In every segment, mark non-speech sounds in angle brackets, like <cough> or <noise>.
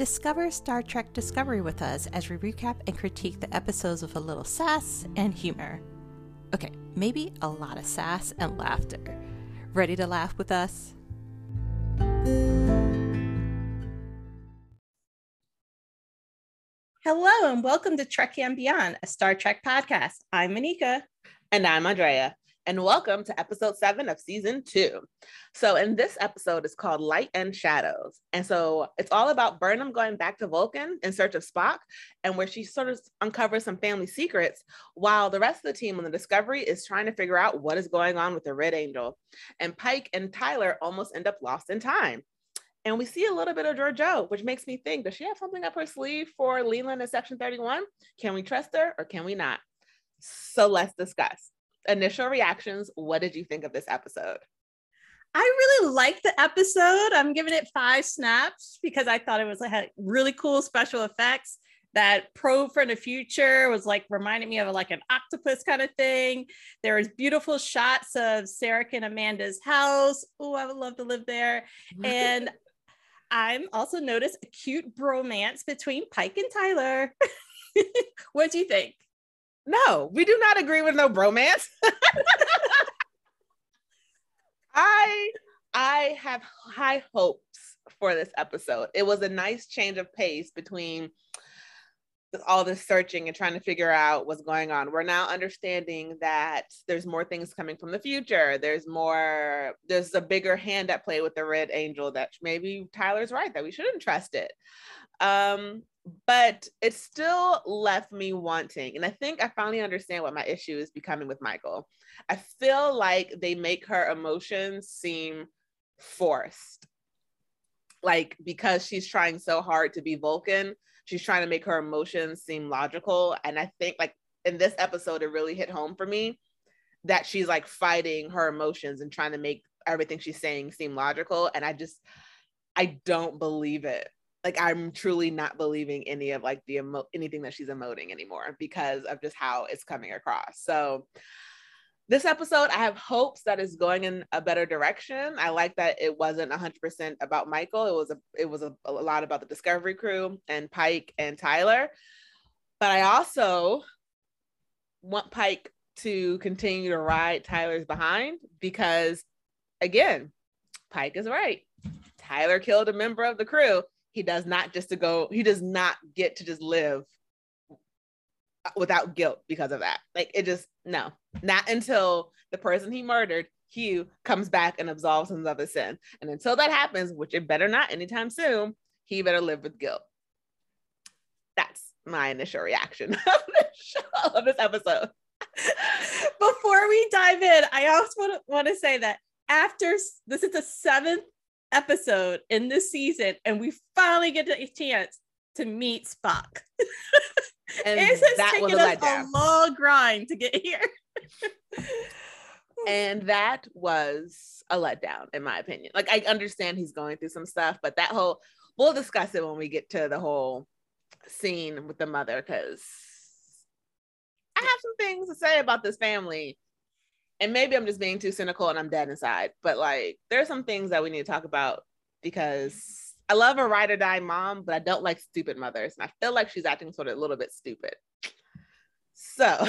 Discover Star Trek Discovery with us as we recap and critique the episodes with a little sass and humor. Okay, maybe a lot of sass and laughter. Ready to laugh with us? Hello, and welcome to Trekkie and Beyond, a Star Trek podcast. I'm Moneca. And I'm Andrea and welcome to episode seven of season two. So, in this episode, it's called Light and Shadows. And so, it's all about Burnham going back to Vulcan in search of Spock, and where she sort of uncovers some family secrets, while the rest of the team on the Discovery is trying to figure out what is going on with the Red Angel. And Pike and Tyler almost end up lost in time. And we see a little bit of Georgiou, which makes me think, does she have something up her sleeve for Leland in Section 31? Can we trust her or can we not? So let's discuss initial reactions. What did you think of this episode? I really liked the episode. I'm giving it five snaps because I thought it was like had really cool special effects. That probe from the future was like reminding me of like an octopus kind of thing. There was beautiful shots of Sarek and Amanda's house. Oh, I would love to live there. <laughs> And I'm also noticed a cute bromance between Pike and Tyler. <laughs> what do you think? No, we do not agree with no bromance. <laughs> I I have high hopes for this episode. It was a nice change of pace between all this searching and trying to figure out what's going on. We're now understanding that there's more things coming from the future. There's more, there's a bigger hand at play with the red angel that maybe Tyler's right that we shouldn't trust it. Um, but it still left me wanting. And I think I finally understand what my issue is becoming with Michael. I feel like they make her emotions seem forced. Like because she's trying so hard to be Vulcan, she's trying to make her emotions seem logical. And I think like in this episode, it really hit home for me that she's like fighting her emotions and trying to make everything she's saying seem logical. And I just, I don't believe it like I'm truly not believing any of like the emo- anything that she's emoting anymore because of just how it's coming across. So this episode, I have hopes that is going in a better direction. I like that it wasn't 100% about Michael. It was a it was a, a lot about the Discovery crew and Pike and Tyler. But I also want Pike to continue to ride Tyler's behind because again, Pike is right. Tyler killed a member of the crew he does not just to go he does not get to just live without guilt because of that. Like it just no not until the person he murdered hugh comes back and absolves him of his sin. And until that happens which it better not anytime soon he better live with guilt. That's my initial reaction <laughs> of this, show, of this episode. <laughs> Before we dive in i also want to say that after this is the seventh episode in this season, and we finally get a chance to meet Spock. <laughs> And it has taken us a long grind to get here. <laughs> and that was a letdown, in my opinion. Like I understand he's going through some stuff, but that whole we'll discuss it when we get to the whole scene with the mother because I have some things to say about this family and maybe I'm just being too cynical and I'm dead inside, but like there's some things that we need to talk about because I love a ride or die mom, but I don't like stupid mothers. And I feel like she's acting sort of a little bit stupid. So <laughs>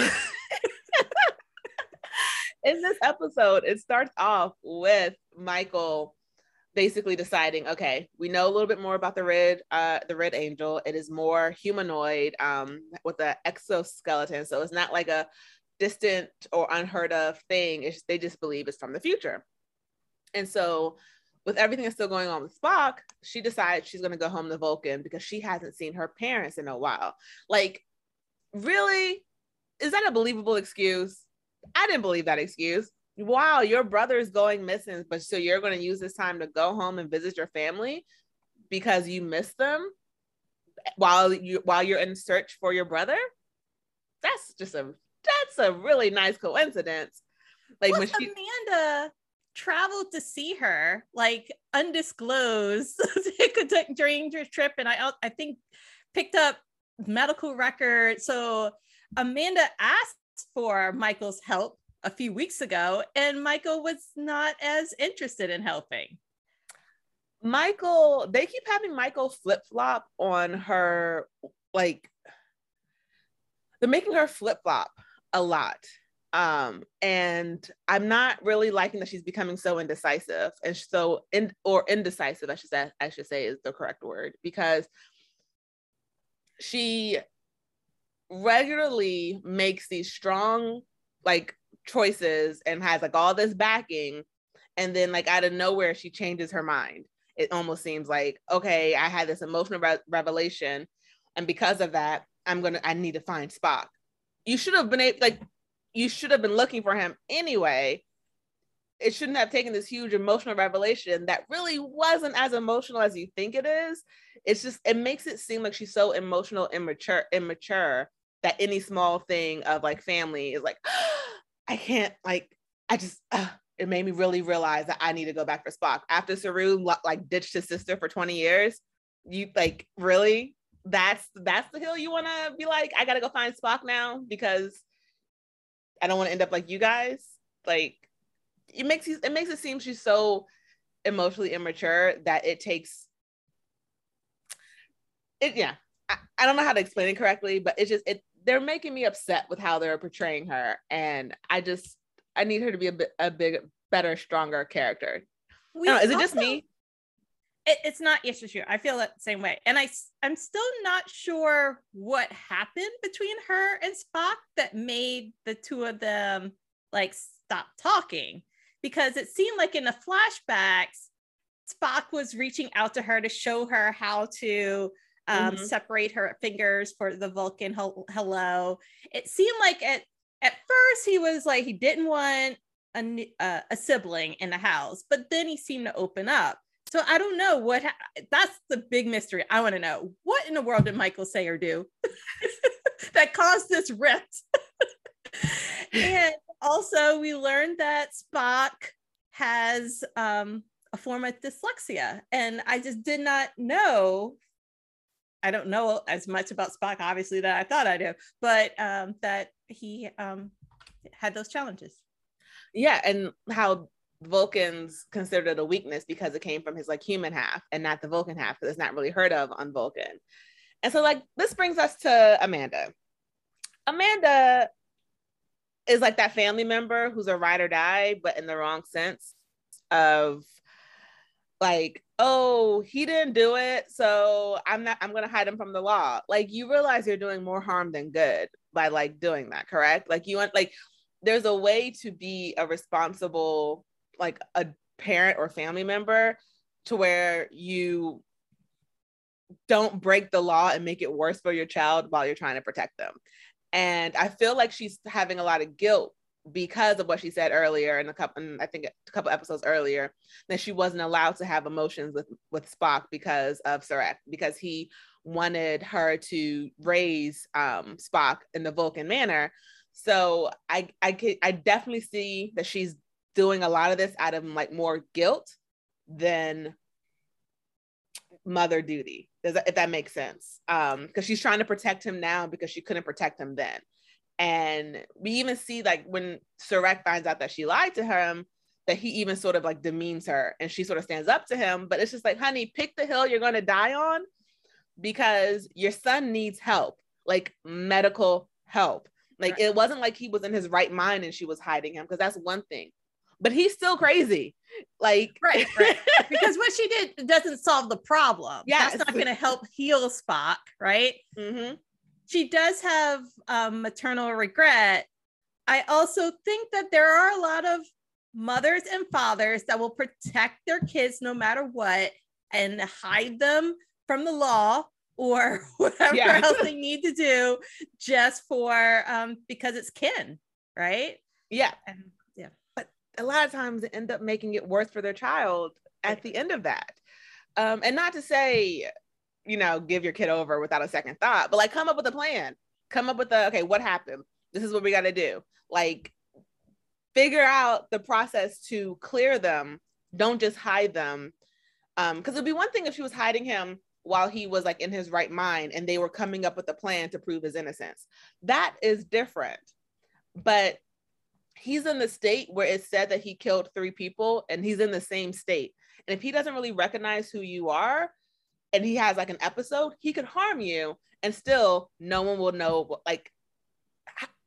in this episode, it starts off with Michael basically deciding, okay, we know a little bit more about the red, uh, the red angel. It is more humanoid, um, with the exoskeleton. So it's not like a distant or unheard of thing. It's, they just believe it's from the future. And so, with everything that's still going on with Spock, she decides she's going to go home to Vulcan because she hasn't seen her parents in a while. Like, really? Is that a believable excuse? I didn't believe that excuse. Wow, your brother is going missing, but so you're going to use this time to go home and visit your family because you miss them while you while you're in search for your brother? That's just a that's a really nice coincidence. Like when she Amanda traveled to see her, like undisclosed, <laughs> during her trip, and I I think picked up medical records. So Amanda asked for Michael's help a few weeks ago, and Michael was not as interested in helping. Michael, they keep having Michael flip flop on her, like, they're making her flip flop a lot. Um, and I'm not really liking that she's becoming so indecisive and so in or indecisive, I should say, I should say is the correct word because she regularly makes these strong like choices and has like all this backing and then like out of nowhere she changes her mind it almost seems like okay i had this emotional re- revelation and because of that i'm gonna i need to find spock you should have been able like you should have been looking for him anyway. It shouldn't have taken this huge emotional revelation that really wasn't as emotional as you think it is. It's just it makes it seem like she's so emotional immature immature that any small thing of like family is like <gasps> i can't like i just uh, it made me really realize that I need to go back for Spock. After Saru like ditched his sister for 20 years, you like really that's that's the hill you want to be like I got to go find Spock now because I don't want to end up like you guys. Like it makes you, it makes it seem she's so emotionally immature that it takes it yeah. I, I don't know how to explain it correctly, but it's just it they're making me upset with how they're portraying her and I just I need her to be a bit a big better, stronger character. We know, is it just me? It, it's not. You. I feel that same way, and I I'm still not sure what happened between her and Spock that made the two of them like stop talking because it seemed like in the flashbacks Spock was reaching out to her to show her how to um, mm-hmm. separate her fingers for the Vulcan hello. It seemed like at at first he was like he didn't want a, uh, a sibling in the house but then he seemed to open up so i don't know what ha- that's the big mystery i want to know what in the world did michael say or do <laughs> that caused this rift <laughs> and also we learned that spock has um, a form of dyslexia and i just did not know I don't know as much about Spock, obviously, that I thought I do, but um, that he um, had those challenges. Yeah, and how Vulcans considered it a weakness because it came from his like human half and not the Vulcan half because it's not really heard of on Vulcan. And so like this brings us to Amanda. Amanda is like that family member who's a ride or die, but in the wrong sense of like, oh, he didn't do it, so I'm not I'm gonna hide him from the law. Like you realize you're doing more harm than good by like doing that, correct? Like you want like there's a way to be a responsible like a parent or family member to where you don't break the law and make it worse for your child while you're trying to protect them. And I feel like she's having a lot of guilt because of what she said earlier in a couple I think a couple episodes earlier that she wasn't allowed to have emotions with with Spock because of Sarek because he wanted her to raise um, Spock in the Vulcan manner so I I I definitely see that she's doing a lot of this out of like more guilt than mother duty. Does that, if that makes sense? Um, because she's trying to protect him now because she couldn't protect him then. And we even see like when Sarek finds out that she lied to him, that he even sort of like demeans her and she sort of stands up to him. But it's just like, honey, pick the hill you're gonna die on because your son needs help, like medical help. Like right. it wasn't like he was in his right mind and she was hiding him because that's one thing. But he's still crazy. Like right, right. <laughs> because what she did doesn't solve the problem. Yeah, that's not going to help heal Spock, right? Mm-hmm. She does have um, maternal regret. I also think that there are a lot of mothers and fathers that will protect their kids no matter what and hide them from the law or <laughs> whatever yeah. else they need to do just for um because it's kin right yeah and, a lot of times end up making it worse for their child at the end of that. Um and not to say you know give your kid over without a second thought but like come up with a plan. Come up with a, okay what happened? This is what we got to do. Like figure out the process to clear them. Don't just hide them. Um because it'd be one thing if she was hiding him while he was like in his right mind and they were coming up with a plan to prove his innocence. That is different. But he's in the state where it said that he killed three people and he's in the same state. And if he doesn't really recognize who you are and he has like an episode, he could harm you and still no one will know. Like,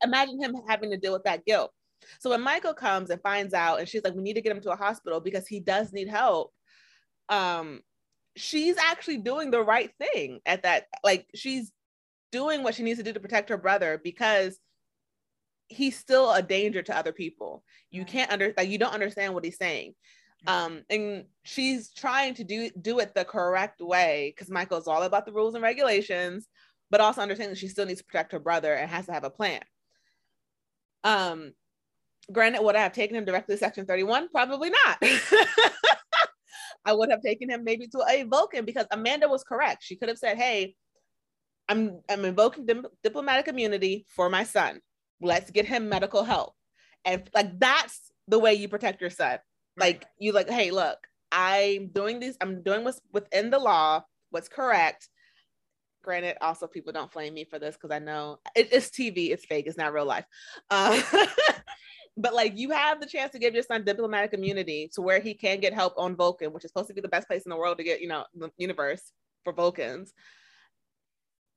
imagine him having to deal with that guilt. So when Michael comes and finds out, and she's like, we need to get him to a hospital because he does need help. Um, she's actually doing the right thing at that. Like, she's doing what she needs to do to protect her brother because he's still a danger to other people. You can't under like you don't understand what he's saying. Um, and she's trying to do do it the correct way because Michael's all about the rules and regulations, but also understanding she still needs to protect her brother and has to have a plan. Um, granted, would I have taken him directly to Section 31? Probably not. <laughs> I would have taken him maybe to a Vulcan because Amanda was correct. She could have said, "Hey, I'm I'm invoking diplomatic immunity for my son. Let's get him medical help." And like that's the way you protect your son. Like you like, "Hey, look, I'm doing these. I'm doing what's within the law, what's correct." Granted, also people don't flame me for this because I know it, it's TV, it's fake, it's not real life. Uh, <laughs> but like you have the chance to give your son diplomatic immunity to where he can get help on Vulcan, which is supposed to be the best place in the world to get, you know, the universe for Vulcans.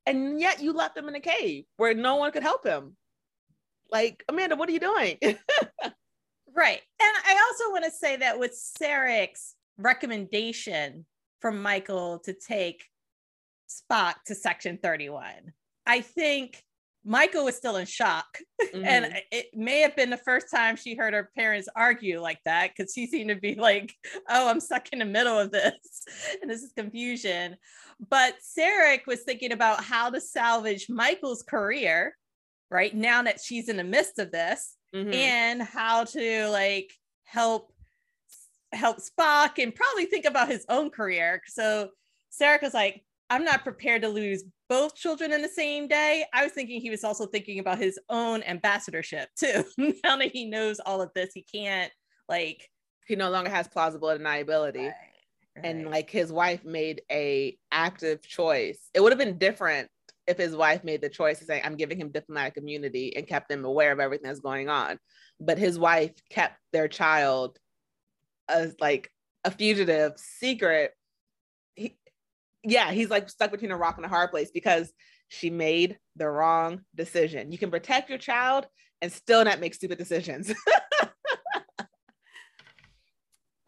And yet you left him in a cave where no one could help him. Like, Amanda, what are you doing? <laughs> right. And I also want to say that with Sarek's recommendation from Michael to take Spock to section 31, I think Michael was still in shock. <laughs> Mm-hmm. And it may have been the first time she heard her parents argue like that because she seemed to be like, oh, I'm stuck in the middle of this <laughs> and this is confusion. But Sarek was thinking about how to salvage Michael's career, right? Now that she's in the midst of this mm-hmm. and how to like help help Spock and probably think about his own career. So Sarek was like, I'm not prepared to lose both children in the same day. I was thinking he was also thinking about his own ambassadorship too. <laughs> now that he knows all of this, he can't like he no longer has plausible deniability. Right, right. And like his wife made a active choice. It would have been different if his wife made the choice to say, I'm giving him diplomatic immunity and kept him aware of everything that's going on. But his wife kept their child as like a fugitive secret yeah, he's like stuck between a rock and a hard place because she made the wrong decision. You can protect your child and still not make stupid decisions. <laughs>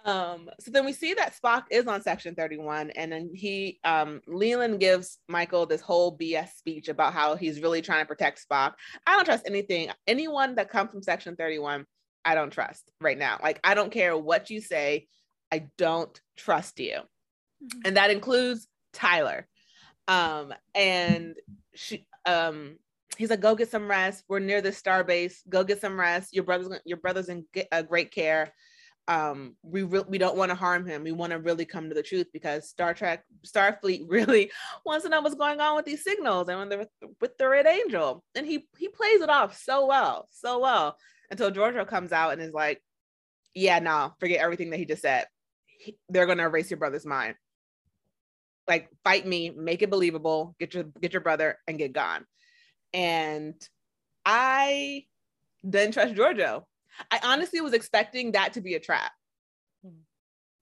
um, so then we see that Spock is on section 31, and then he um Leland gives Michael this whole BS speech about how he's really trying to protect Spock. I don't trust anything, anyone that comes from section 31, I don't trust right now. Like, I don't care what you say, I don't trust you. Mm-hmm. And that includes Tyler. Um, and she um he's like, go get some rest. We're near the star base. Go get some rest. Your brother's your brother's in uh, great care. Um, we re- we don't want to harm him. We want to really come to the truth because Star Trek, Starfleet <laughs> really wants to know what's going on with these signals and when they're with the Red Angel. And he he plays it off so well, so well until Georgiou comes out and is like, "Yeah, no, forget everything that he just said. He, they're gonna erase your brother's mind." like fight me, make it believable, get your get your brother and get gone. And I didn't trust Georgiou. I honestly was expecting that to be a trap. Mm-hmm.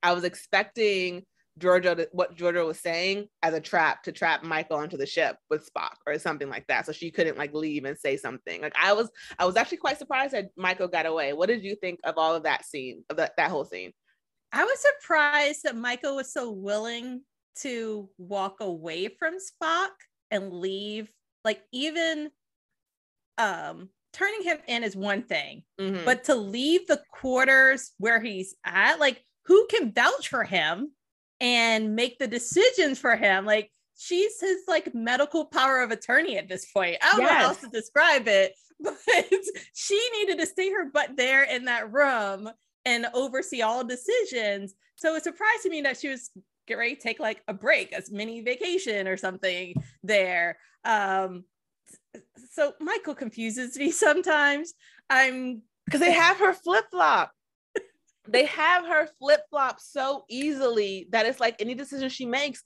I was expecting Georgiou to, what Georgiou was saying as a trap to trap Michael onto the ship with Spock or something like that, so she couldn't like leave and say something. Like I was, I was actually quite surprised that Michael got away. What did you think of all of that scene, of that that whole scene? I was surprised that Michael was so willing to walk away from Spock and leave. Like even um turning him in is one thing, mm-hmm. but to leave the quarters where he's at, like who can vouch for him and make the decisions for him? Like she's his like medical power of attorney at this point. I don't yes. know how else to describe it, <laughs> but she needed to stay her butt there in that room and oversee all decisions. So it surprised me that she was get ready to take like a break, a mini vacation or something there. Um, so Michael confuses me sometimes. I'm because they have her flip flop. they have her flip flop so easily that it's like any decision she makes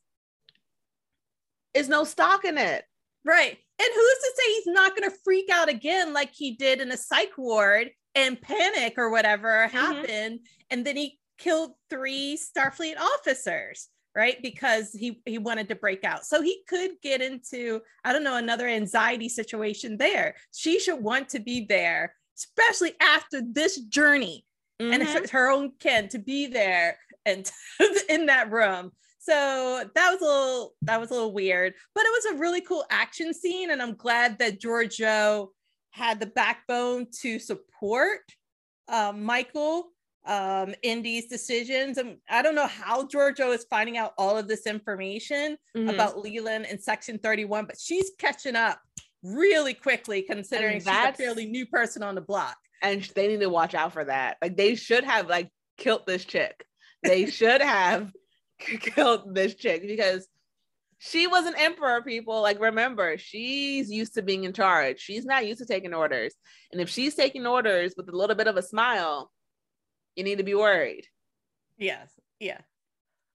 is no stock in it. Right. And who's to say he's not going to freak out again like he did in a psych ward and panic or whatever mm-hmm. happened and then he killed three starfleet officers right? Because he he wanted to break out. So he could get into i don't know another anxiety situation there. She should want to be there especially after this journey mm-hmm. and it's her own kin to be there and <laughs> in that room. So that was a little that was a little weird but it was a really cool action scene and i'm glad that georgiou had the backbone to support uh, michael um, in these decisions. And I don't know how Georgiou is finding out all of this information mm-hmm. about Leland in Section 31, but she's catching up really quickly considering she's a fairly new person on the block. And they need to watch out for that. Like they should have like killed this chick. They <laughs> should have killed this chick because she was an emperor people like remember she's used to being in charge she's not used to taking orders and if she's taking orders with a little bit of a smile you need to be worried. Yes. Yeah.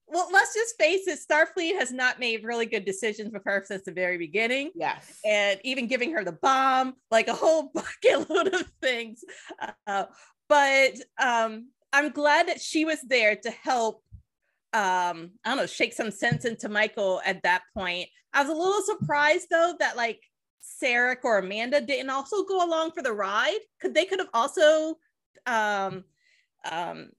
Well, let's just face it, Starfleet has not made really good decisions with her since the very beginning. Yes. And even giving her the bomb, like a whole <laughs> bucket load of things. Uh, but um, I'm glad that she was there to help, um, I don't know, shake some sense into Michael at that point. I was a little surprised though that like Sarek or Amanda didn't also go along for the ride. Could they could have also um um,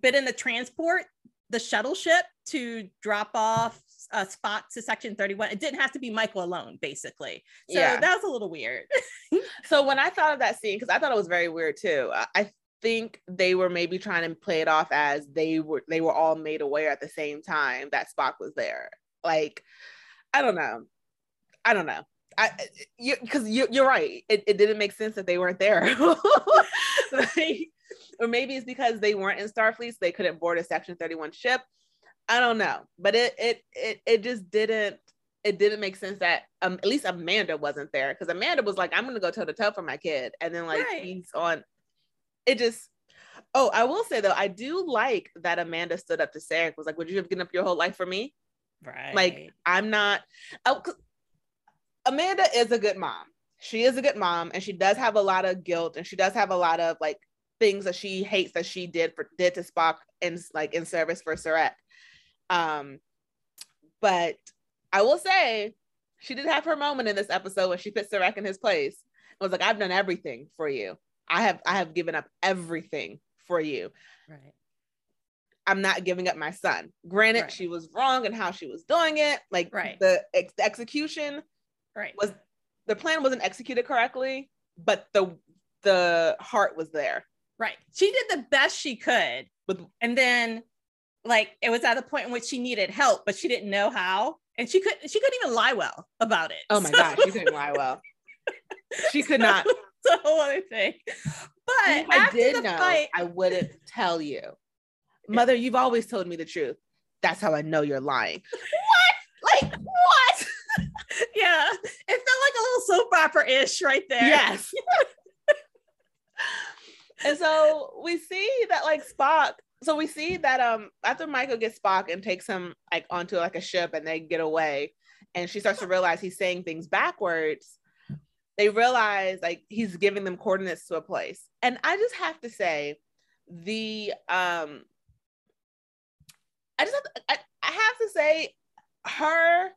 been in the transport, the shuttle ship to drop off a spot to section 31. It didn't have to be Michael alone, basically. So yeah. that was a little weird. <laughs> so when I thought of that scene, because I thought it was very weird too, I think they were maybe trying to play it off as they were they were all made aware at the same time that Spock was there. Like, I don't know. I don't know. I you because you, you're right. It, it didn't make sense that they weren't there. <laughs> like, or maybe it's because they weren't in Starfleet, so they couldn't board a Section 31 ship. I don't know, but it it it it just didn't it didn't make sense that um at least Amanda wasn't there because Amanda was like, I'm gonna go toe to toe for my kid, and then like right. he's on. It just. Oh, I will say though, I do like that Amanda stood up to Sarek. Was like, "Would you have given up your whole life for me?" Right. Like, I'm not. Oh, Amanda is a good mom. She is a good mom, and she does have a lot of guilt, and she does have a lot of like things that she hates that she did for did to Spock in like in service for Sarek. Um, but I will say she did have her moment in this episode when she put Sarek in his place. It was like, I've done everything for you. I have I have given up everything for you. Right. I'm not giving up my son. Granted, right. she was wrong in how she was doing it. Like right. the, ex- the execution right. was the plan wasn't executed correctly, but the the heart was there. Right. She did the best she could. But, and then like it was at the point in which she needed help, but she didn't know how. And she could she couldn't even lie well about it. Oh my so. gosh, she couldn't lie well. She could <laughs> not. <laughs> It's a whole other thing. But if I did know, fight, I wouldn't tell you. Mother, you've always told me the truth. That's how I know you're lying. <laughs> what? Like what? yeah. It felt like a little soap opera ish right there. Yes. And so we see that like Spock. So we see that um after Michael gets Spock and takes him like onto like a ship and they get away, and she starts to realize he's saying things backwards. They realize like he's giving them coordinates to a place, and I just have to say, the um, I just have to, I, I have to say, her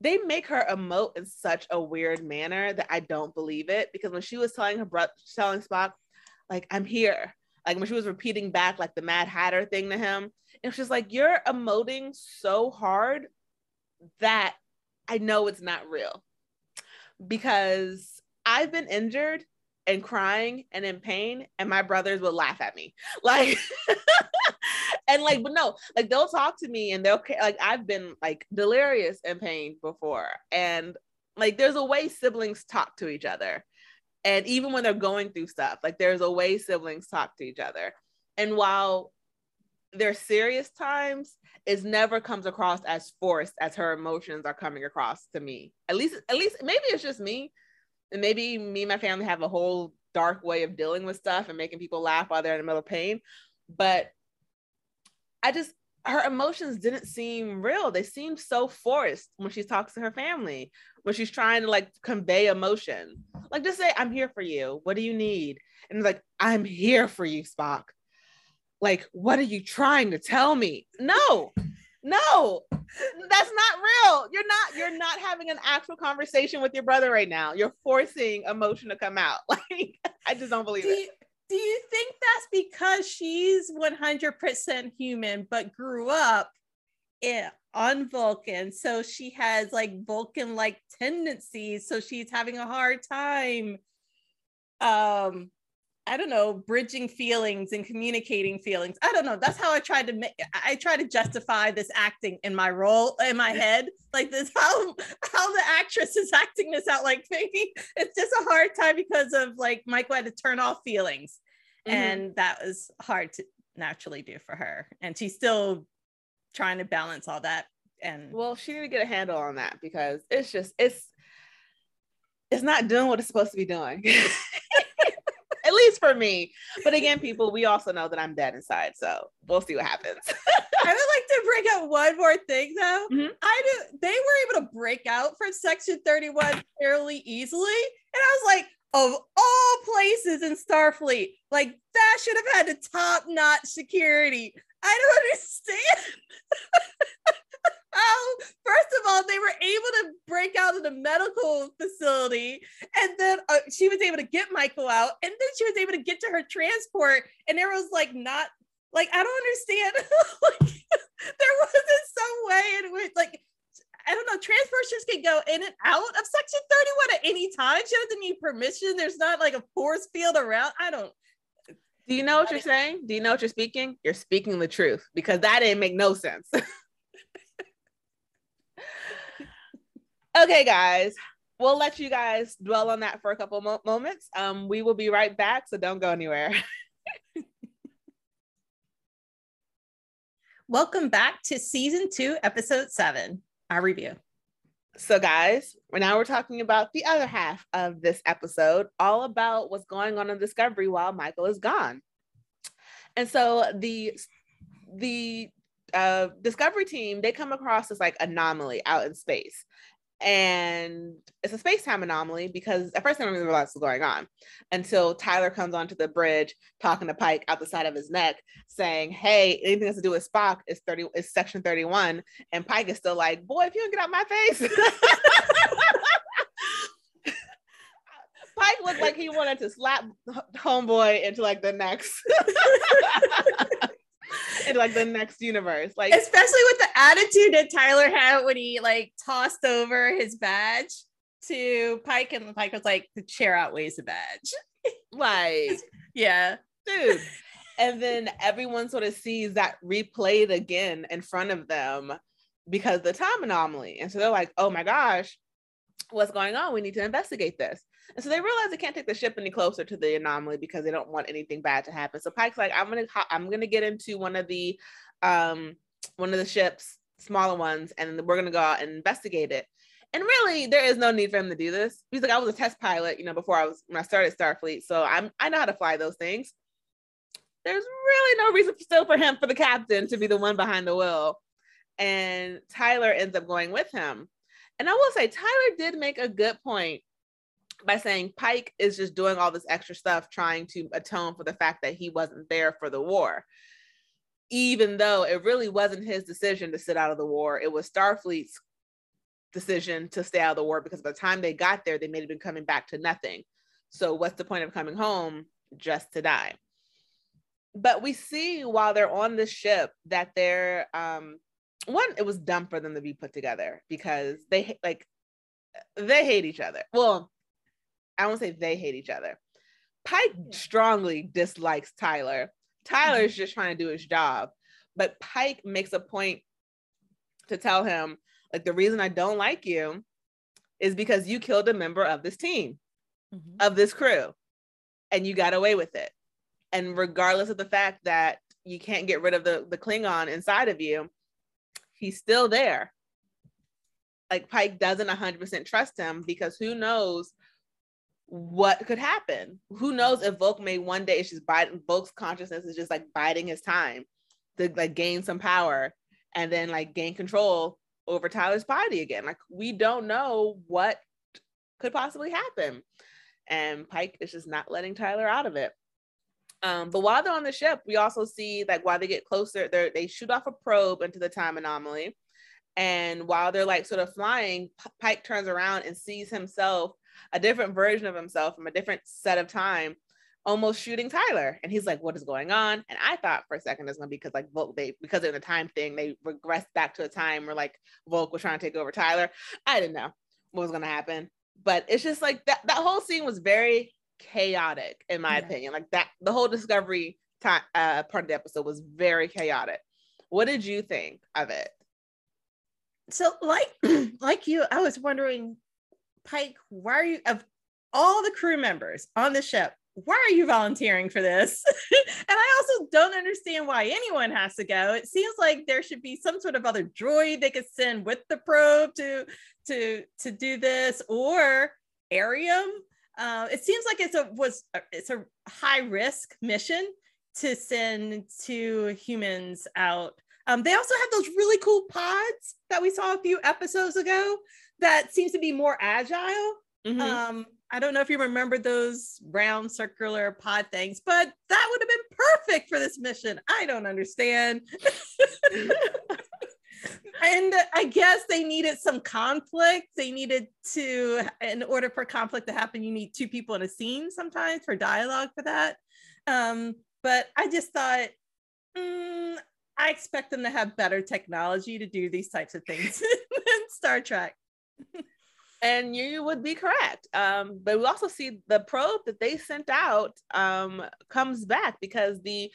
they make her emote in such a weird manner that I don't believe it because when she was telling her brother, telling Spock, like I'm here. Like when she was repeating back like the Mad Hatter thing to him, and she's like, "You're emoting so hard that I know it's not real." Because I've been injured and crying and in pain, and my brothers would laugh at me. <laughs> Like, and like, but no, like they'll talk to me and they'll like I've been like delirious in pain before, and like there's a way siblings talk to each other and even when they're going through stuff like there's a way siblings talk to each other. And while their serious times it never comes across as forced as her emotions are coming across to me. At least at least maybe it's just me. And maybe me and my family have a whole dark way of dealing with stuff and making people laugh while they're in the middle of pain. But i just her emotions didn't seem real. They seemed so forced when she talks to her family, when she's trying to like convey emotion. Like just say, I'm here for you. What do you need? And it's like, I'm here for you, Spock. Like, what are you trying to tell me? No, no, that's not real. You're not, you're not having an actual conversation with your brother right now. You're forcing emotion to come out. <laughs> Like, I just don't believe do it. you, do you think that's because she's 100% human but grew up in, on Vulcan? So she has like Vulcan like tendencies. So she's having a hard time um I don't know, bridging feelings and communicating feelings. I don't know. That's how I tried to make I try to justify this acting in my role in my head. Like this how how the actress is acting this out. Like <laughs> maybe it's just a hard time because of like Michael had to turn off feelings. Mm-hmm. And that was hard to naturally do for her. And she's still trying to balance all that. And well, she need to get a handle on that because it's just it's it's not doing what it's supposed to be doing. <laughs> at least for me. But again, people, we also know that I'm dead inside, so we'll see what happens. <laughs> I would like to bring up one more thing though. Mm-hmm. I do they were able to break out from section 31 fairly easily. And I was like, of all places in Starfleet, like that should have had the top-notch security. I don't <laughs> understand. How, first of all, they were able to break out of the medical facility, and then uh, she was able to get Michael out, and then she was able to get to her transport, and there was like not like I don't understand. <laughs> like, there wasn't some way in which like I don't know, transporters can go in and out of section 31 at any time. She doesn't need permission. There's not like a force field around. I don't. Do you know what you're saying? Do you know what you're speaking? You're speaking the truth because that didn't make no sense. <laughs> okay, guys, we'll let you guys dwell on that for a couple mo- moments. Um, we will be right back, so don't go anywhere. <laughs> Welcome back to season two, episode seven, our review. So, guys, now we're talking about the other half of this episode, all about what's going on in Discovery while Michael is gone. And so the the uh, Discovery team they come across this like anomaly out in space, and it's a space-time anomaly because at first I didn't realize what's going on until Tyler comes onto the bridge talking to Pike out the side of his neck, saying, "Hey, anything that's to do with Spock is thirty is section thirty-one," and Pike is still like, "Boy, if you don't get out my face." <laughs> Pike looked like he wanted to slap homeboy into like the next <laughs> <laughs> in like the next universe. Like especially with the attitude that Tyler had when he like tossed over his badge to Pike, and Pike was like, the chair outweighs the badge. <laughs> like, yeah. Dude. <laughs> And then everyone sort of sees that replayed again in front of them because the time anomaly. And so they're like, oh my gosh, what's going on? We need to investigate this. And so they realize they can't take the ship any closer to the anomaly because they don't want anything bad to happen. So Pike's like, I'm gonna I'm gonna get into one of the um one of the ships, smaller ones, and we're gonna go out and investigate it. And really, there is no need for him to do this. He's like, I was a test pilot, you know, before I was when I started Starfleet, so I'm I know how to fly those things. There's really no reason still for him for the captain to be the one behind the wheel. And Tyler ends up going with him. And I will say, Tyler did make a good point by saying Pike is just doing all this extra stuff trying to atone for the fact that he wasn't there for the war. Even though it really wasn't his decision to sit out of the war, it was Starfleet's decision to stay out of the war because by the time they got there, they may have been coming back to nothing. So, what's the point of coming home just to die? But we see while they're on the ship that they're, um, one, it was dumb for them to be put together because they like they hate each other. Well, I won't say they hate each other. Pike strongly dislikes Tyler. Tyler's mm-hmm. just trying to do his job, but Pike makes a point to tell him, like, the reason I don't like you is because you killed a member of this team, mm-hmm. of this crew, and you got away with it. And regardless of the fact that you can't get rid of the, the Klingon inside of you, he's still there. Like Pike doesn't 100% trust him because who knows what could happen. Who knows if Voq may one day she's biting Voq's consciousness is just like biding his time to like gain some power and then like gain control over Tyler's body again. Like we don't know what could possibly happen. And Pike is just not letting Tyler out of it. Um, but while they're on the ship, we also see like while they get closer, they they shoot off a probe into the time anomaly. And while they're like sort of flying, P- Pike turns around and sees himself, a different version of himself from a different set of time, almost shooting Tyler. And he's like, what is going on? And I thought for a second it's gonna be because like Voq, they because of the time thing, they regressed back to a time where like Voq was trying to take over Tyler. I didn't know what was gonna happen. But it's just like that that whole scene was very chaotic, in my yeah. opinion. Like that the whole discovery time uh part of the episode was very chaotic. What did you think of it? So like <clears throat> like you, I was wondering, Pike, why are you of all the crew members on the ship, why are you volunteering for this? <laughs> and I also don't understand why anyone has to go. It seems like there should be some sort of other droid they could send with the probe to to to do this, or Airiam. Uh, it seems like it's a was it's a high risk mission to send two humans out. Um, they also have those really cool pods that we saw a few episodes ago that seems to be more agile. Mm-hmm. Um, I don't know if you remember those round circular pod things, but that would have been perfect for this mission. I don't understand. <laughs> and I guess they needed some conflict. They needed to, in order for conflict to happen, you need two people in a scene sometimes for dialogue for that. Um, but I just thought, mm, I expect them to have better technology to do these types of things <laughs> than Star Trek and you would be correct. Um, but we also see the probe that they sent out um, comes back because the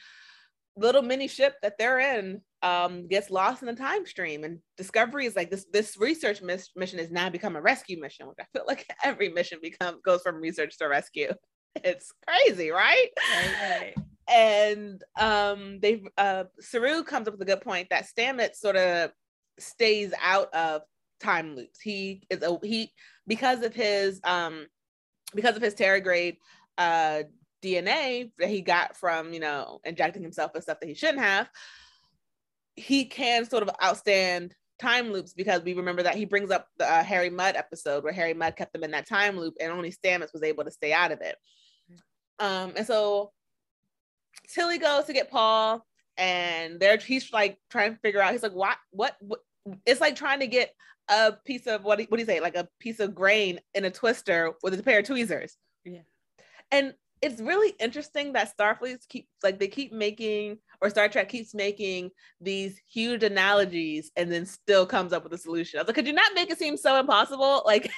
little mini ship that they're in um, gets lost in the time stream. And Discovery is like this. This research miss- mission has now become a rescue mission, which I feel like <laughs> every mission becomes goes from research to rescue. <laughs> It's crazy, right? Right. right. And um, they uh, Saru comes up with a good point that Stamets sort of stays out of time loops. He is a he because of his um because of his tardigrade uh DNA that he got from, you know, injecting himself with stuff that he shouldn't have, he can sort of outstand time loops because we remember that he brings up the uh, Harry Mudd episode where Harry Mudd kept them in that time loop and only Stamets was able to stay out of it. Um, and so Tilly goes to get Paul and there he's like trying to figure out, he's like, what, what, what, it's like trying to get a piece of what, what do you say, like a piece of grain in a twister with a pair of tweezers. Yeah. And it's really interesting that Starfleet keep like they keep making or Star Trek keeps making these huge analogies and then still comes up with a solution. I was like, could you not make it seem so impossible? <laughs> Like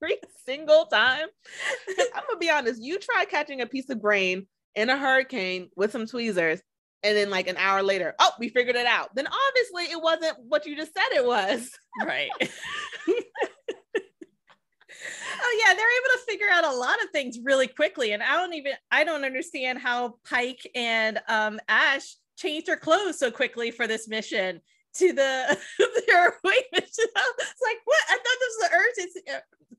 every single time. <laughs> I'm gonna be honest, you try catching a piece of grain in a hurricane with some tweezers, and then like an hour later, oh, we figured it out. Then obviously it wasn't what you just said it was. <laughs> Right. oh yeah, they're able to figure out a lot of things really quickly. And I don't even I don't understand how Pike and um Ash changed their clothes so quickly for this mission to the <laughs> their away mission. <laughs> It's like what? I thought this was the urgency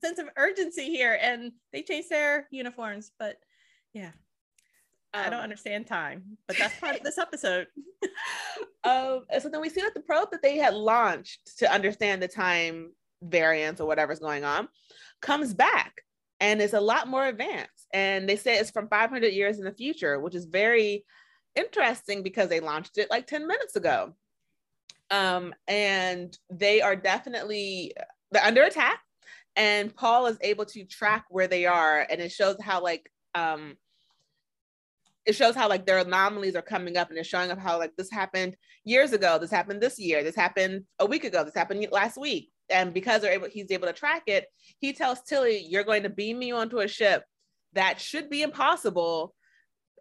sense of urgency here, and they changed their uniforms. But yeah, I don't um, understand time, but that's part of this episode. <laughs> um, so then we see that the probe that they had launched to understand the time variance or whatever's going on comes back and is a lot more advanced. And they say it's from 500 years in the future, which is very interesting because they launched it like 10 minutes ago. Um, and they are definitely they're under attack. And Paul is able to track where they are, and it shows how like um it shows how like their anomalies are coming up and it's showing up how like this happened years ago this happened this year this happened a week ago this happened last week. And because they're able he's able to track it he tells tilly you're going to beam me onto a ship that should be impossible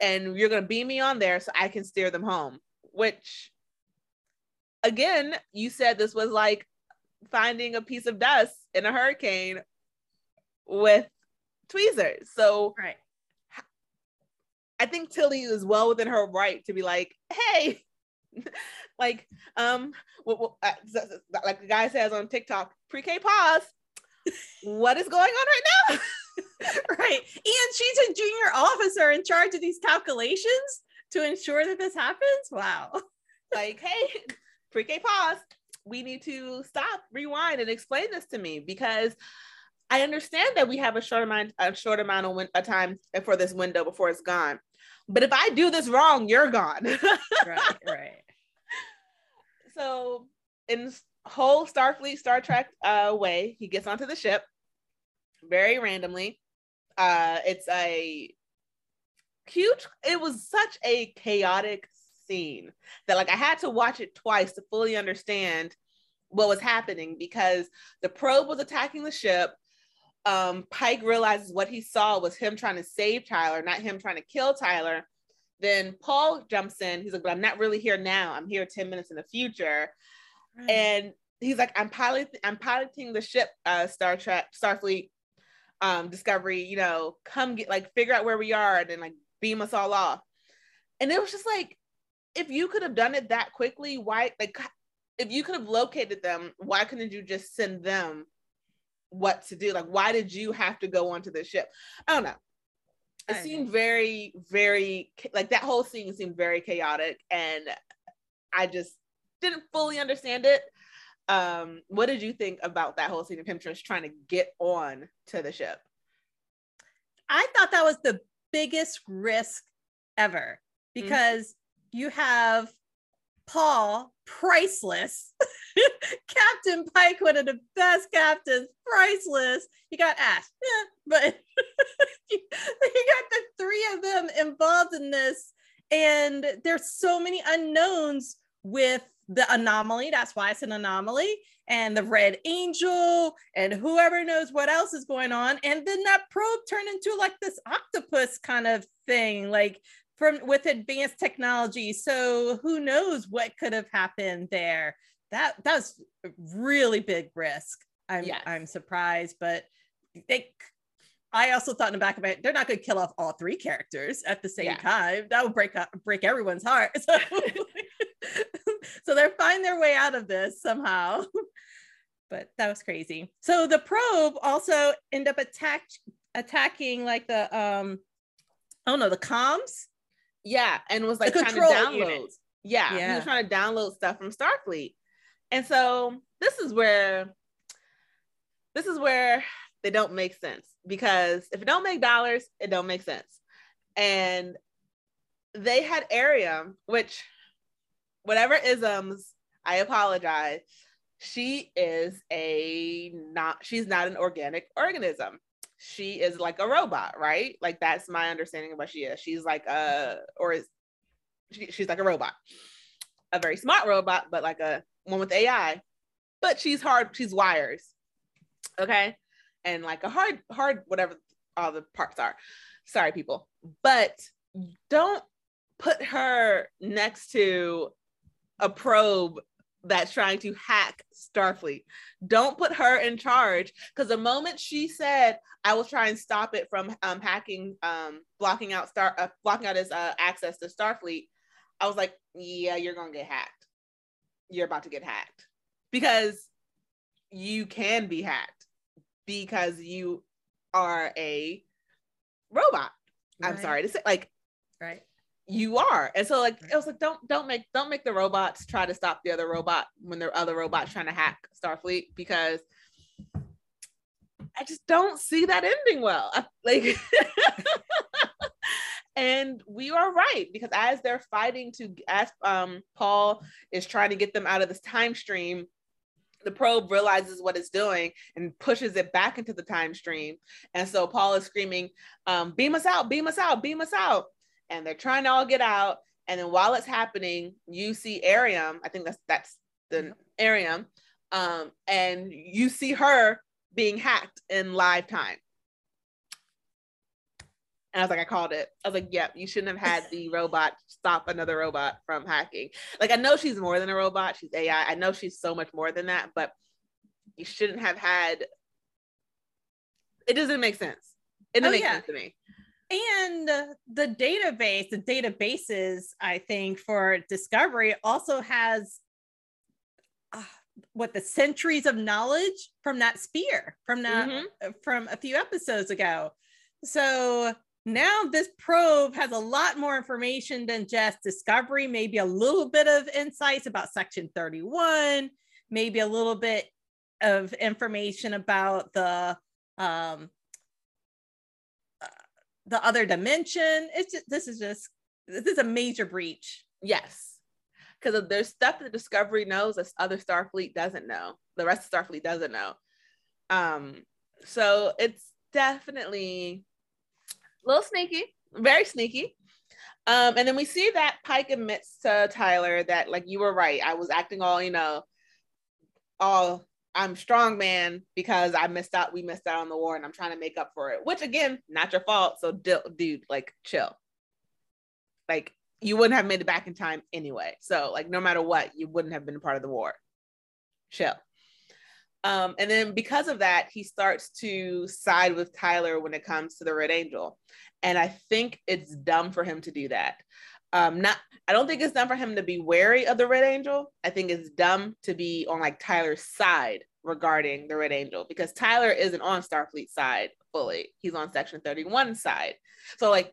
and you're going to beam me on there so i can steer them home. Which again you said this was like finding a piece of dust in a hurricane with tweezers. So right I think Tilly is well within her right to be like, hey, <laughs> like, um, uh, like the guy says on TikTok, pre-K pause. what is going on right now? <laughs> right. And she's a junior officer in charge of these calculations to ensure that this happens. Wow. <laughs> like, hey, pre-K pause. We need to stop, rewind, and explain this to me because I understand that we have a short amount, a short amount of, win- of time for this window before it's gone. But if I do this wrong, you're gone. <laughs> right, right. So in whole Starfleet Star Trek uh, way, he gets onto the ship very randomly. Uh, it's a huge. It was such a chaotic scene that like I had to watch it twice to fully understand what was happening because the probe was attacking the ship. Um, Pike realizes what he saw was him trying to save Tyler, not him trying to kill Tyler. Then Paul jumps in. He's like, "But I'm not really here now. I'm here 10 minutes in the future." Right. And he's like, "I'm piloting. I'm piloting the ship, uh, Star Trek, Starfleet, um, Discovery. You know, come get like figure out where we are and then like beam us all off." And it was just like, if you could have done it that quickly, why like if you could have located them, why couldn't you just send them what to do? Like, why did you have to go onto the ship? I don't know. It I seemed know. very, very like that whole scene seemed very chaotic, and I just didn't fully understand it. Um, what did you think about that whole scene of him just trying to get on to the ship? I thought that was the biggest risk ever mm-hmm. because mm-hmm. you have Paul, priceless. <laughs> Captain Pike, one of the best captains, priceless. You got Ash, yeah, but <laughs> you, got the three of them involved in this. And there's so many unknowns with the anomaly. That's why it's an anomaly. And the red angel, and whoever knows what else is going on. And then that probe turned into like this octopus kind of thing. Like from with advanced technology. So who knows what could have happened there? That that's really big risk. I'm yes. I'm surprised, but they I also thought in the back of it, they're not going to kill off all three characters at the same yeah. time. That would break up, break everyone's heart. <laughs> So, <laughs> so they're finding their way out of this somehow. <laughs> But that was crazy. So the probe also end up attack attacking like the um, oh no, the comms yeah, and was like trying to download. Yeah, yeah, he was trying to download stuff from Starfleet. And so this is where this is where they don't make sense because if it don't make dollars, it don't make sense. And they had Airiam, which whatever isms, I apologize. She is a not she's not an organic organism she is like a robot, right? Like that's my understanding of what she is. She's like a or is she, she's like a robot, a very smart robot, but like a one with AI. But she's hard. She's wires, okay, and like a hard hard whatever all the parts are. Sorry, people, but don't put her next to a probe that's trying to hack Starfleet. Don't put her in charge because the moment she said, "I will try and stop it from um, hacking, um, blocking out star, uh, blocking out his uh, access to Starfleet," I was like, "Yeah, you're gonna get hacked. You're about to get hacked because you can be hacked because you are a robot." Right. I'm sorry to say, like, right you are. And so like it was like don't don't make don't make the robots try to stop the other robot when the other robots trying to hack starfleet because i just don't see that ending well. I, like <laughs> and we are right because as they're fighting to as um paul is trying to get them out of this time stream the probe realizes what it's doing and pushes it back into the time stream. And so paul is screaming um, beam us out beam us out beam us out and they're trying to all get out. And then while it's happening, you see Airiam. I think that's that's the Airiam, um, and you see her being hacked in live time. And I was like, I called it. I was like, yep, yeah, you shouldn't have had <laughs> the robot stop another robot from hacking. Like, I know she's more than a robot. She's AI. I know she's so much more than that, but you shouldn't have had. It doesn't make sense. It doesn't oh, make yeah. sense to me and the database the databases i think for discovery also has uh, what the centuries of knowledge from that sphere from that mm-hmm. from a few episodes ago so now this probe has a lot more information than just discovery, maybe a little bit of insights about section 31, maybe a little bit of information about the um uh, the other dimension. It's just this is just this is a major breach. Yes. Because there's stuff that Discovery knows that other Starfleet doesn't know. The rest of Starfleet doesn't know. Um, so it's definitely a little sneaky, very sneaky. Um, and then we see that Pike admits to Tyler that, like, you were right. I was acting all, you know, all I'm strong man because I missed out. We missed out on the war, and I'm trying to make up for it. Which again, not your fault. So, dude, like, chill. Like, you wouldn't have made it back in time anyway. So, like, no matter what, you wouldn't have been a part of the war. Chill. Um, and then because of that, he starts to side with Tyler when it comes to the Red Angel. And I think it's dumb for him to do that. Um, not I don't think it's dumb for him to be wary of the Red Angel. I think it's dumb to be on like Tyler's side regarding the Red Angel because Tyler isn't on Starfleet side fully. He's on Section 31 side. So like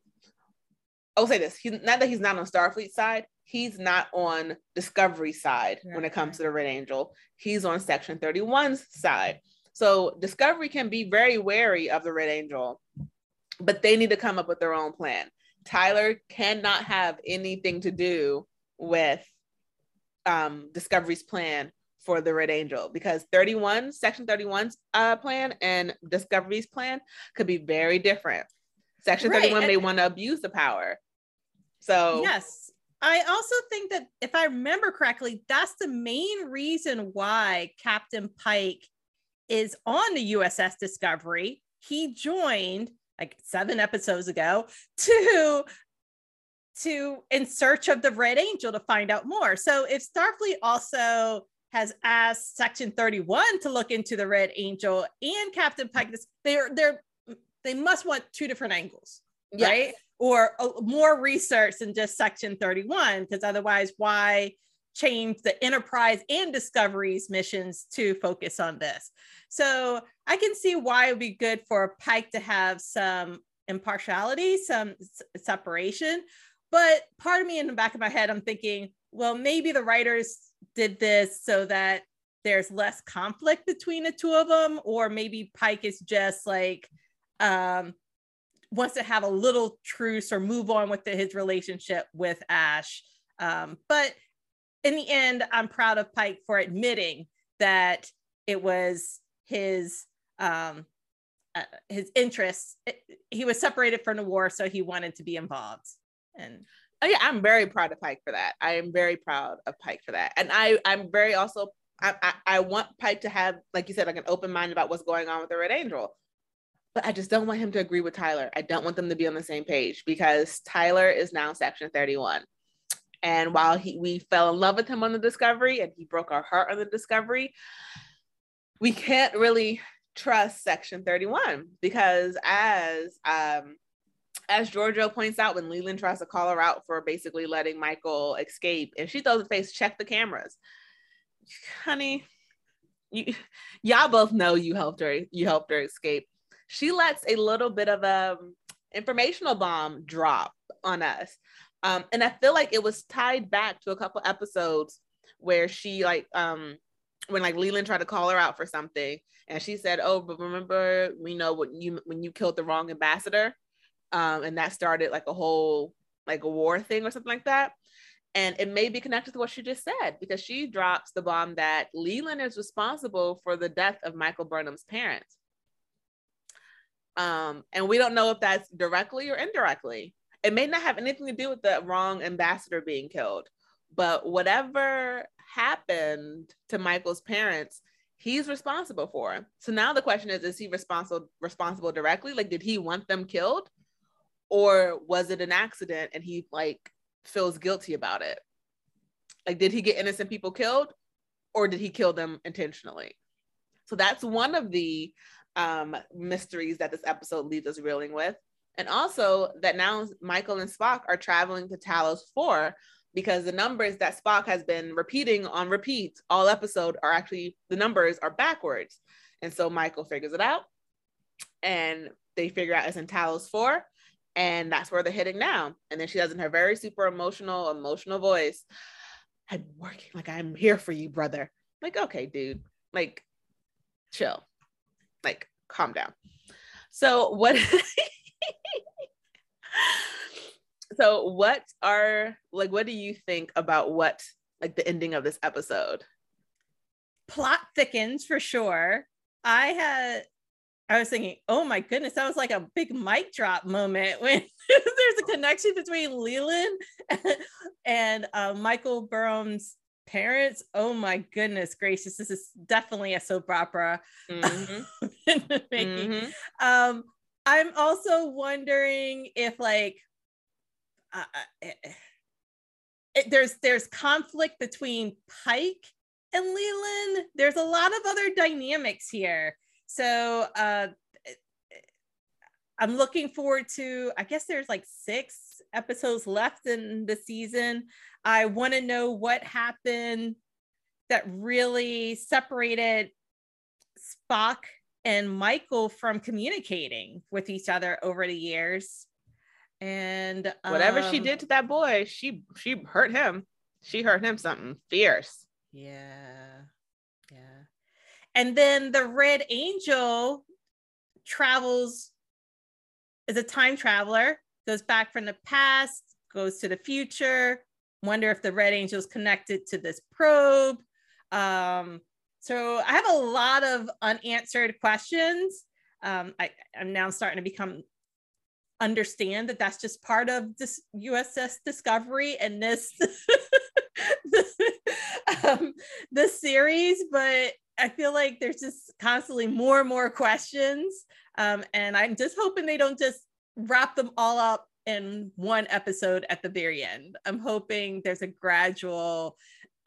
I'll say this, he's not that he's not on Starfleet side, he's not on Discovery side when it comes to the Red Angel. He's on Section 31's side. So Discovery can be very wary of the Red Angel, but they need to come up with their own plan. Tyler cannot have anything to do with um, Discovery's plan for the Red Angel because 31, Section 31's uh, plan and Discovery's plan could be very different. Section right. 31 may want to abuse the power. So, yes, I also think that if I remember correctly, that's the main reason why Captain Pike is on the USS Discovery. He joined like seven episodes ago to to in search of the Red Angel to find out more. So if Starfleet also has asked Section 31 to look into the Red Angel and Captain Pike, they're they're they must want two different angles, yes. right? or uh, more research than just section 31 because otherwise why change the enterprise and discoveries missions to focus on this so i can see why it would be good for pike to have some impartiality some separation but part of me in the back of my head i'm thinking well maybe the writers did this so that there's less conflict between the two of them or maybe pike is just like um wants to have a little truce or move on with the, his relationship with Ash. Um, but in the end, I'm proud of Pike for admitting that it was his um, uh, his interests. It, he was separated from the war, so he wanted to be involved. And oh, yeah, I'm very proud of Pike for that. I am very proud of Pike for that, and I I'm very also I, I, I want Pike to have, like you said, like an open mind about what's going on with the Red Angel but I just don't want him to agree with Tyler. I don't want them to be on the same page because Tyler is now section 31. And while he we fell in love with him on the discovery and he broke our heart on the discovery, we can't really trust section 31 because as um as Georgiou points out when Leland tries to call her out for basically letting Michael escape and she throws a face, check the cameras. Honey, you y'all both know you helped her, you helped her escape she lets a little bit of a um, informational bomb drop on us. Um, and I feel like it was tied back to a couple episodes where she like um when like Leland tried to call her out for something and she said, Oh, but remember we know what you when you killed the wrong ambassador? Um, and that started like a whole like a war thing or something like that. And it may be connected to what she just said because she drops the bomb that Leland is responsible for the death of Michael Burnham's parents. Um, and we don't know if that's directly or indirectly. It may not have anything to do with the wrong ambassador being killed, but whatever happened to Michael's parents, he's responsible for. So now the question is: Is he responsible responsible directly? Like, did he want them killed, or was it an accident and he like feels guilty about it? Like, did he get innocent people killed, or did he kill them intentionally? So that's one of the um, mysteries that this episode leaves us reeling with. And also that now Michael and Spock are traveling to Talos 4 because the numbers that Spock has been repeating on repeat all episode are actually the numbers are backwards. And so Michael figures it out and they figure out it's in Talos 4 and that's where they're hitting now. And then she does in her very super emotional, emotional voice, I'm working like I'm here for you, brother. Like, okay, dude, like chill, like calm down. So what <laughs> <laughs> so what are like what do you think about what like the ending of this episode? Plot thickens for sure. I had I was thinking, oh my goodness, that was like a big mic drop moment <laughs> when there's a connection between Leland <laughs> and, uh, Michael Burnham's parents. Oh my goodness gracious, this is definitely a soap opera. Mm-hmm. mm-hmm. Um, I'm also wondering if like uh, uh it, it, there's there's conflict between Pike and Leland. There's a lot of other dynamics here so uh, I'm looking forward to, I guess there's like six episodes left in the season. I want to know what happened that really separated Spock and Michael from communicating with each other over the years. And whatever um, she did to that boy, she she hurt him. She hurt him something fierce. Yeah. Yeah. And then the Red Angel travels as a time traveler, goes back from the past, goes to the future. Wonder if the Red Angel is connected to this probe. Um, so I have a lot of unanswered questions. Um, I, I'm now starting to become understand that that's just part of this USS Discovery and this this, <laughs> um, this series, but I feel like there's just constantly more and more questions. Um, and I'm just hoping they don't just wrap them all up in one episode at the very end. I'm hoping there's a gradual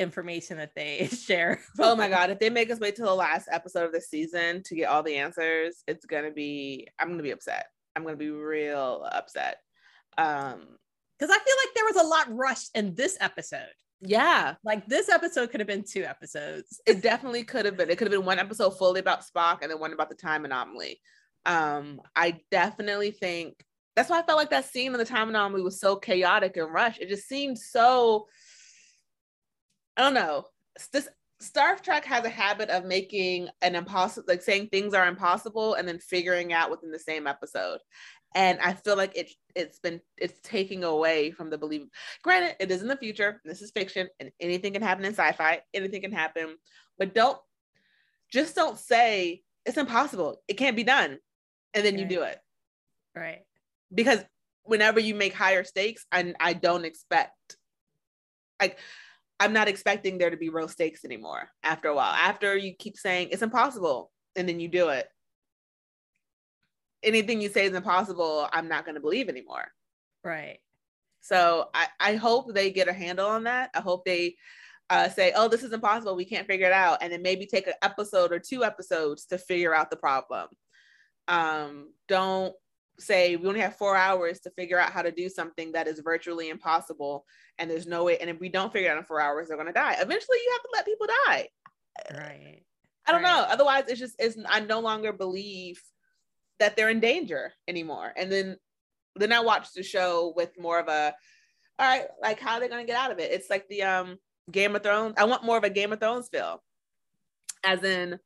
information that they <laughs> share. oh my <laughs> god, if they make us wait till the last episode of the season to get all the answers, it's gonna be I'm gonna be upset. I'm gonna be real upset. Um because I feel like there was a lot rushed in this episode. Yeah. Like this episode could have been two episodes. It definitely could have been. It could have been one episode fully about Spock and then one about the time anomaly. Um, I definitely think that's why I felt like that scene in the time anomaly was so chaotic and rushed. It just seemed so I don't know. This Star Trek has a habit of making an impossible, like saying things are impossible and then figuring out within the same episode and I feel like it it's been it's taking away from the belief. Granted, it is in the future. This is fiction, and anything can happen in sci-fi. Anything can happen, but don't just don't say it's impossible. It can't be done, and then right. you do it. Right. Because whenever you make higher stakes, and I, I don't expect like I'm not expecting there to be real stakes anymore after a while. After you keep saying it's impossible and then you do it, anything you say is impossible, I'm not going to believe anymore. Right. So I, I hope they get a handle on that. I hope they uh, say, oh, this is impossible. We can't figure it out. And then maybe take an episode or two episodes to figure out the problem. Um, don't say we only have four hours to figure out how to do something that is virtually impossible and there's no way. And if we don't figure it out in four hours, they're going to die. Eventually, you have to let people die. Right. I don't right. know. Otherwise, it's just, it's, I no longer believe that they're in danger anymore. And then then I watched the show with more of a all right, like how are they gonna get out of it? It's like the um Game of Thrones. I want more of a Game of Thrones feel. As in,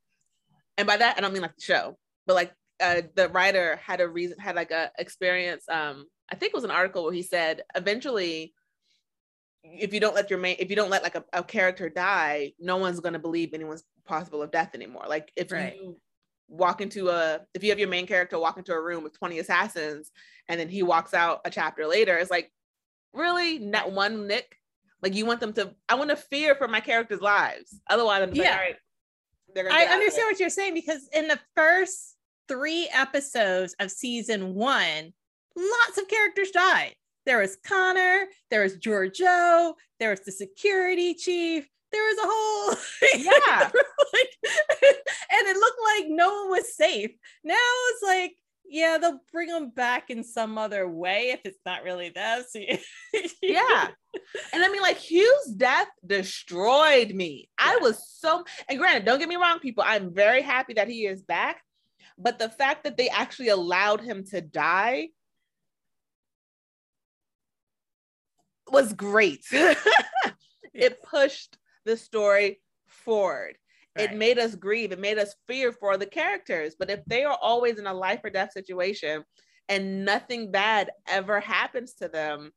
and by that I don't mean like the show, but like uh, the writer had a reason had like a experience. Um, I think it was an article where he said eventually if you don't let your main if you don't let like a, a character die no one's going to believe anyone's possible of death anymore like if right. you walk into a if you have your main character walk into a room with 20 assassins and then he walks out a chapter later it's like really not one nick like you want them to i want to fear for my characters lives otherwise i'm yeah. like all right i understand what you're saying because in the first three episodes of season one lots of characters died. There was connor there was Georgiou there was the security chief. There was a whole <laughs> yeah. <laughs> like, and it looked like no one was safe. Now it's like yeah they'll bring them back in some other way if it's not really them so <laughs> yeah. And i mean like hugh's death destroyed me. Yeah. i was so and granted don't get me wrong people i'm very happy that he is back but the fact that they actually allowed him to die was great. <laughs> it pushed the story forward. Right. It made us grieve. It made us fear for the characters. But if they are always in a life or death situation and nothing bad ever happens to them,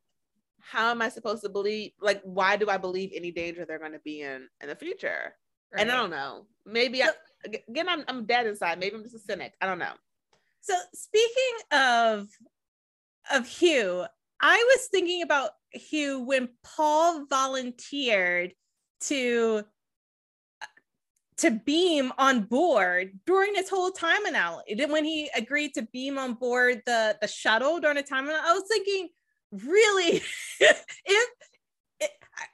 how am I supposed to believe? Like, why do I believe any danger they're going to be in in the future? Right. And I don't know. Maybe so, I, again, I'm I'm dead inside. Maybe I'm just a cynic. I don't know. So speaking of of Hugh, I was thinking about Hugh when Paul volunteered to to beam on board during this whole time analogy. When he agreed to beam on board the the shuttle during the time, I was thinking, really, <laughs> if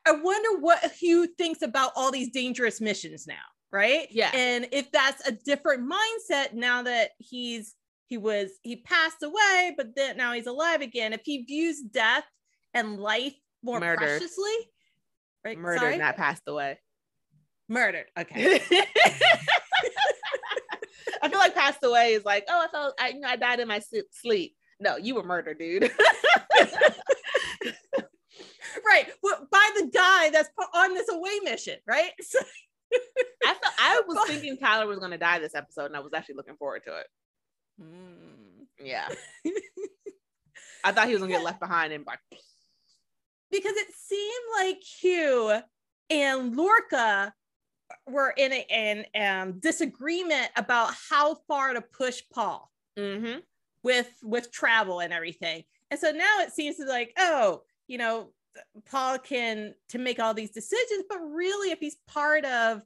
I wonder what Hugh thinks about all these dangerous missions now, right? Yeah. And if that's a different mindset now that he's he was he passed away, but then now he's alive again. If he views death and life more Murdered. preciously, right? Murdered, Sorry? not passed away. Murdered. Okay. <laughs> <laughs> I feel like passed away is like, oh, I felt I you know I died in my sleep. No, you were murdered, dude. <laughs> right. Well, by the guy that's on this away mission, right? So- I thought I was thinking Tyler was gonna die this episode, and I was actually looking forward to it. Mm. Yeah. <laughs> I thought he was gonna get left behind and like because it seemed like Hugh and Lorca were in a, an um, disagreement about how far to push Paul mm-hmm. with with travel and everything. And so now it seems to like, oh, you know, Paul can to make all these decisions, but really, if he's part of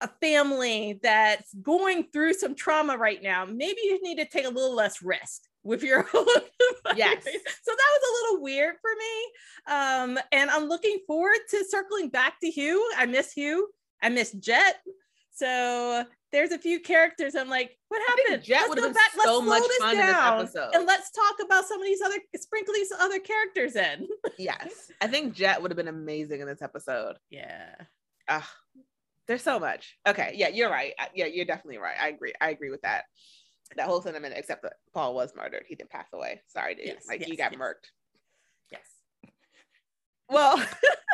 a family that's going through some trauma right now, maybe you need to take a little less risk with your <laughs> own yes. so that was a little weird for me. Um and i'm looking forward to circling back to hugh. I miss hugh. I miss Jett so there's a few characters i'm like what happened Jett let's go back so let's much fun down, this and let's talk about some of these other sprinkle these other characters in <laughs> yes i think Jett would have been amazing in this episode yeah Ugh, there's so much. Okay, yeah, you're right. Yeah, you're definitely right. I agree. I agree with that. That whole sentiment, except that Paul was murdered. He didn't pass away. Sorry, dude. Yes, like yes, you got yes. murked. Yes. Well,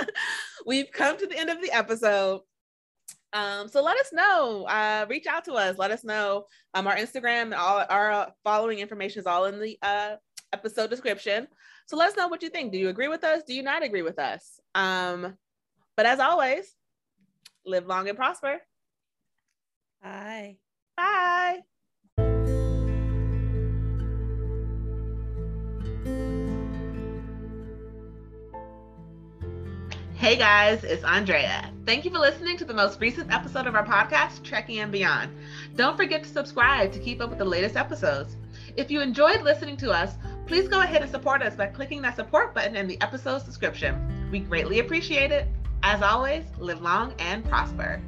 <laughs> we've come to the end of the episode. Um, so let us know. Uh, reach out to us. Let us know. Um, our Instagram and all our following information is all in the uh, episode description. So let us know what you think. Do you agree with us? Do you not agree with us? Um, but as always, live long and prosper. Bye. Bye. Hey guys, it's Andrea. Thank you for listening to the most recent episode of our podcast, Trekkie and Beyond. Don't forget to subscribe to keep up with the latest episodes. If you enjoyed listening to us, please go ahead and support us by clicking that support button in the episode's description. We greatly appreciate it. As always, live long and prosper.